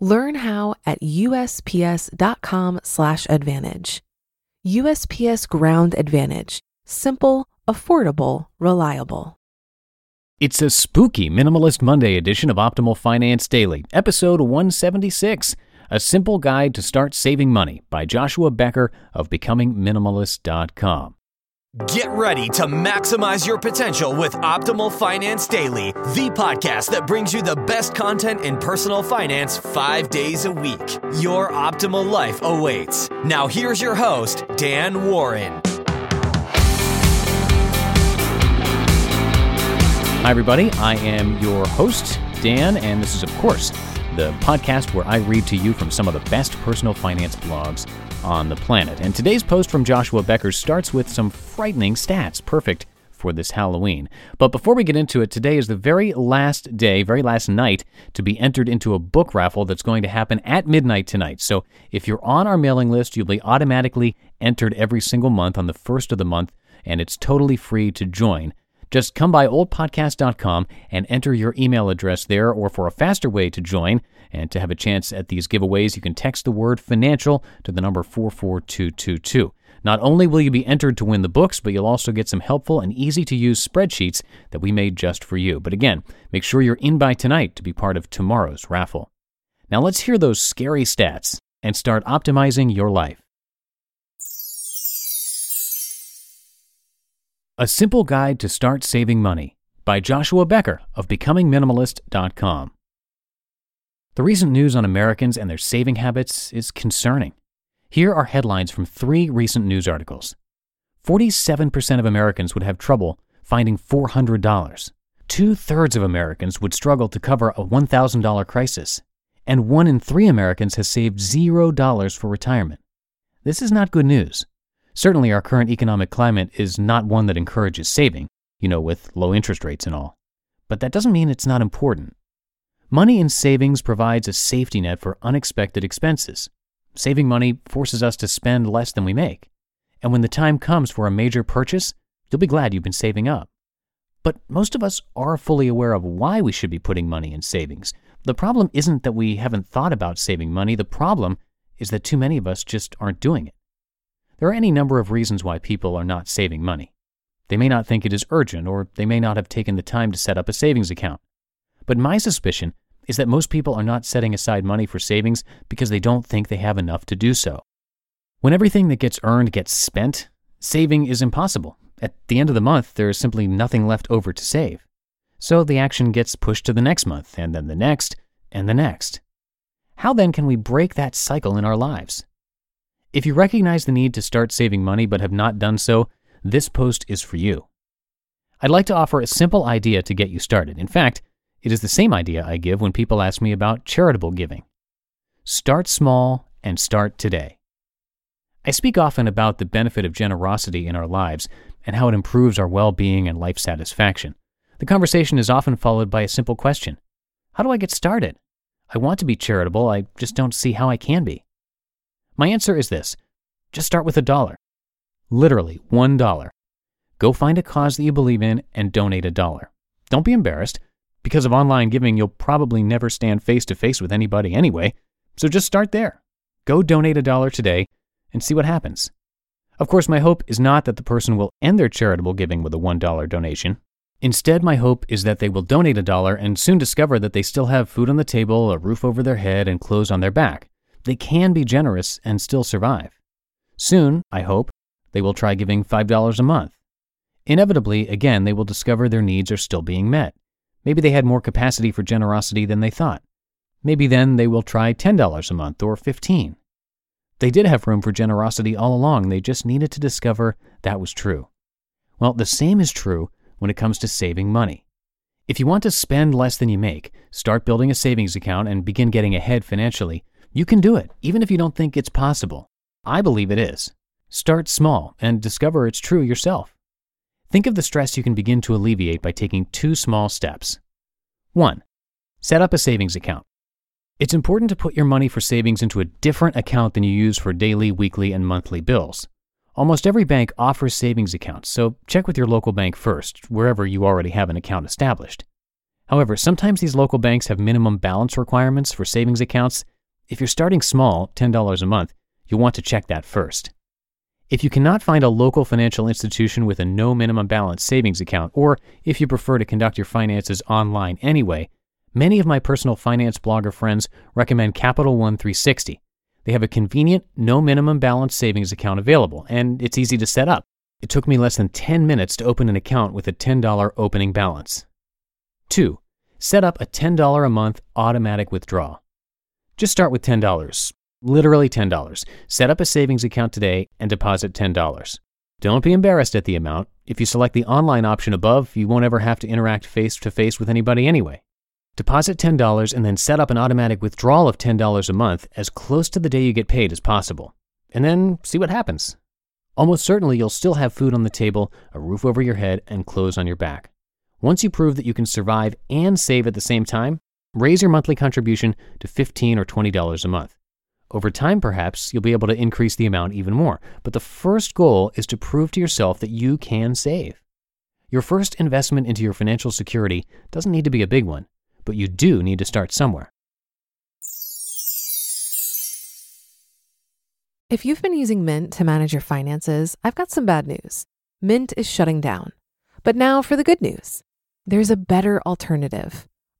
Learn how at usps.com/advantage. USPS Ground Advantage: simple, affordable, reliable. It's a spooky Minimalist Monday edition of Optimal Finance Daily, episode 176 A Simple Guide to Start Saving Money by Joshua Becker of BecomingMinimalist.com. Get ready to maximize your potential with Optimal Finance Daily, the podcast that brings you the best content in personal finance five days a week. Your optimal life awaits. Now, here's your host, Dan Warren. Hi, everybody. I am your host, Dan, and this is, of course, the podcast where I read to you from some of the best personal finance blogs on the planet. And today's post from Joshua Becker starts with some frightening stats, perfect for this Halloween. But before we get into it, today is the very last day, very last night to be entered into a book raffle that's going to happen at midnight tonight. So if you're on our mailing list, you'll be automatically entered every single month on the first of the month, and it's totally free to join. Just come by oldpodcast.com and enter your email address there, or for a faster way to join and to have a chance at these giveaways, you can text the word financial to the number 44222. Not only will you be entered to win the books, but you'll also get some helpful and easy to use spreadsheets that we made just for you. But again, make sure you're in by tonight to be part of tomorrow's raffle. Now let's hear those scary stats and start optimizing your life. A Simple Guide to Start Saving Money by Joshua Becker of BecomingMinimalist.com. The recent news on Americans and their saving habits is concerning. Here are headlines from three recent news articles 47% of Americans would have trouble finding $400. Two thirds of Americans would struggle to cover a $1,000 crisis. And one in three Americans has saved $0 for retirement. This is not good news. Certainly, our current economic climate is not one that encourages saving, you know, with low interest rates and all. But that doesn't mean it's not important. Money in savings provides a safety net for unexpected expenses. Saving money forces us to spend less than we make. And when the time comes for a major purchase, you'll be glad you've been saving up. But most of us are fully aware of why we should be putting money in savings. The problem isn't that we haven't thought about saving money, the problem is that too many of us just aren't doing it. There are any number of reasons why people are not saving money. They may not think it is urgent, or they may not have taken the time to set up a savings account. But my suspicion is that most people are not setting aside money for savings because they don't think they have enough to do so. When everything that gets earned gets spent, saving is impossible. At the end of the month, there is simply nothing left over to save. So the action gets pushed to the next month, and then the next, and the next. How then can we break that cycle in our lives? If you recognize the need to start saving money but have not done so, this post is for you. I'd like to offer a simple idea to get you started. In fact, it is the same idea I give when people ask me about charitable giving. Start small and start today. I speak often about the benefit of generosity in our lives and how it improves our well being and life satisfaction. The conversation is often followed by a simple question How do I get started? I want to be charitable, I just don't see how I can be. My answer is this just start with a dollar. Literally, one dollar. Go find a cause that you believe in and donate a dollar. Don't be embarrassed. Because of online giving, you'll probably never stand face to face with anybody anyway, so just start there. Go donate a dollar today and see what happens. Of course, my hope is not that the person will end their charitable giving with a $1 donation. Instead, my hope is that they will donate a dollar and soon discover that they still have food on the table, a roof over their head, and clothes on their back. They can be generous and still survive. Soon, I hope, they will try giving $5 a month. Inevitably, again, they will discover their needs are still being met. Maybe they had more capacity for generosity than they thought. Maybe then they will try $10 a month or 15. They did have room for generosity all along, they just needed to discover that was true. Well, the same is true when it comes to saving money. If you want to spend less than you make, start building a savings account and begin getting ahead financially, You can do it, even if you don't think it's possible. I believe it is. Start small and discover it's true yourself. Think of the stress you can begin to alleviate by taking two small steps. 1. Set up a savings account. It's important to put your money for savings into a different account than you use for daily, weekly, and monthly bills. Almost every bank offers savings accounts, so check with your local bank first, wherever you already have an account established. However, sometimes these local banks have minimum balance requirements for savings accounts. If you're starting small, $10 a month, you'll want to check that first. If you cannot find a local financial institution with a no minimum balance savings account, or if you prefer to conduct your finances online anyway, many of my personal finance blogger friends recommend Capital One 360. They have a convenient, no minimum balance savings account available, and it's easy to set up. It took me less than 10 minutes to open an account with a $10 opening balance. 2. Set up a $10 a month automatic withdrawal. Just start with $10. Literally $10. Set up a savings account today and deposit $10. Don't be embarrassed at the amount. If you select the online option above, you won't ever have to interact face to face with anybody anyway. Deposit $10 and then set up an automatic withdrawal of $10 a month as close to the day you get paid as possible. And then see what happens. Almost certainly you'll still have food on the table, a roof over your head, and clothes on your back. Once you prove that you can survive and save at the same time, raise your monthly contribution to 15 or $20 a month. Over time, perhaps, you'll be able to increase the amount even more. But the first goal is to prove to yourself that you can save. Your first investment into your financial security doesn't need to be a big one but you do need to start somewhere. If you've been using Mint to manage your finances, I've got some bad news. Mint is shutting down. But now for the good news there's a better alternative.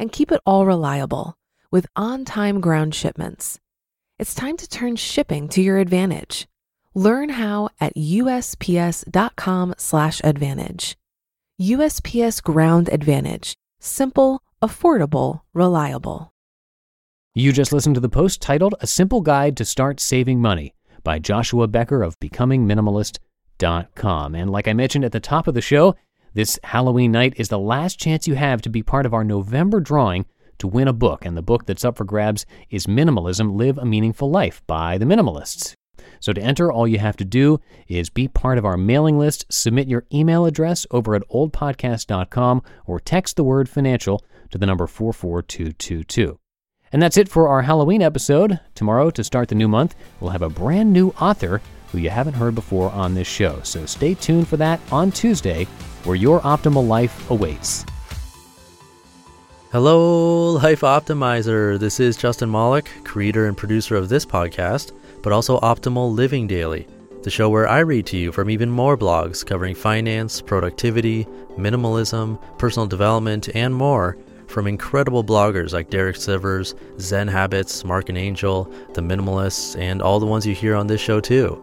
And keep it all reliable with on time ground shipments. It's time to turn shipping to your advantage. Learn how at usps.com/advantage. USPS Ground Advantage. Simple, affordable, reliable. You just listened to the post titled A Simple Guide to Start Saving Money by Joshua Becker of BecomingMinimalist.com. And like I mentioned at the top of the show, this Halloween night is the last chance you have to be part of our November drawing to win a book. And the book that's up for grabs is Minimalism Live a Meaningful Life by the Minimalists. So to enter, all you have to do is be part of our mailing list, submit your email address over at oldpodcast.com, or text the word financial to the number 44222. And that's it for our Halloween episode. Tomorrow, to start the new month, we'll have a brand new author who you haven't heard before on this show. So stay tuned for that on Tuesday, where your optimal life awaits. Hello, Life Optimizer. This is Justin Malik, creator and producer of this podcast but also Optimal Living Daily, the show where I read to you from even more blogs covering finance, productivity, minimalism, personal development, and more from incredible bloggers like Derek Sivers, Zen Habits, Mark and Angel, The Minimalists, and all the ones you hear on this show too.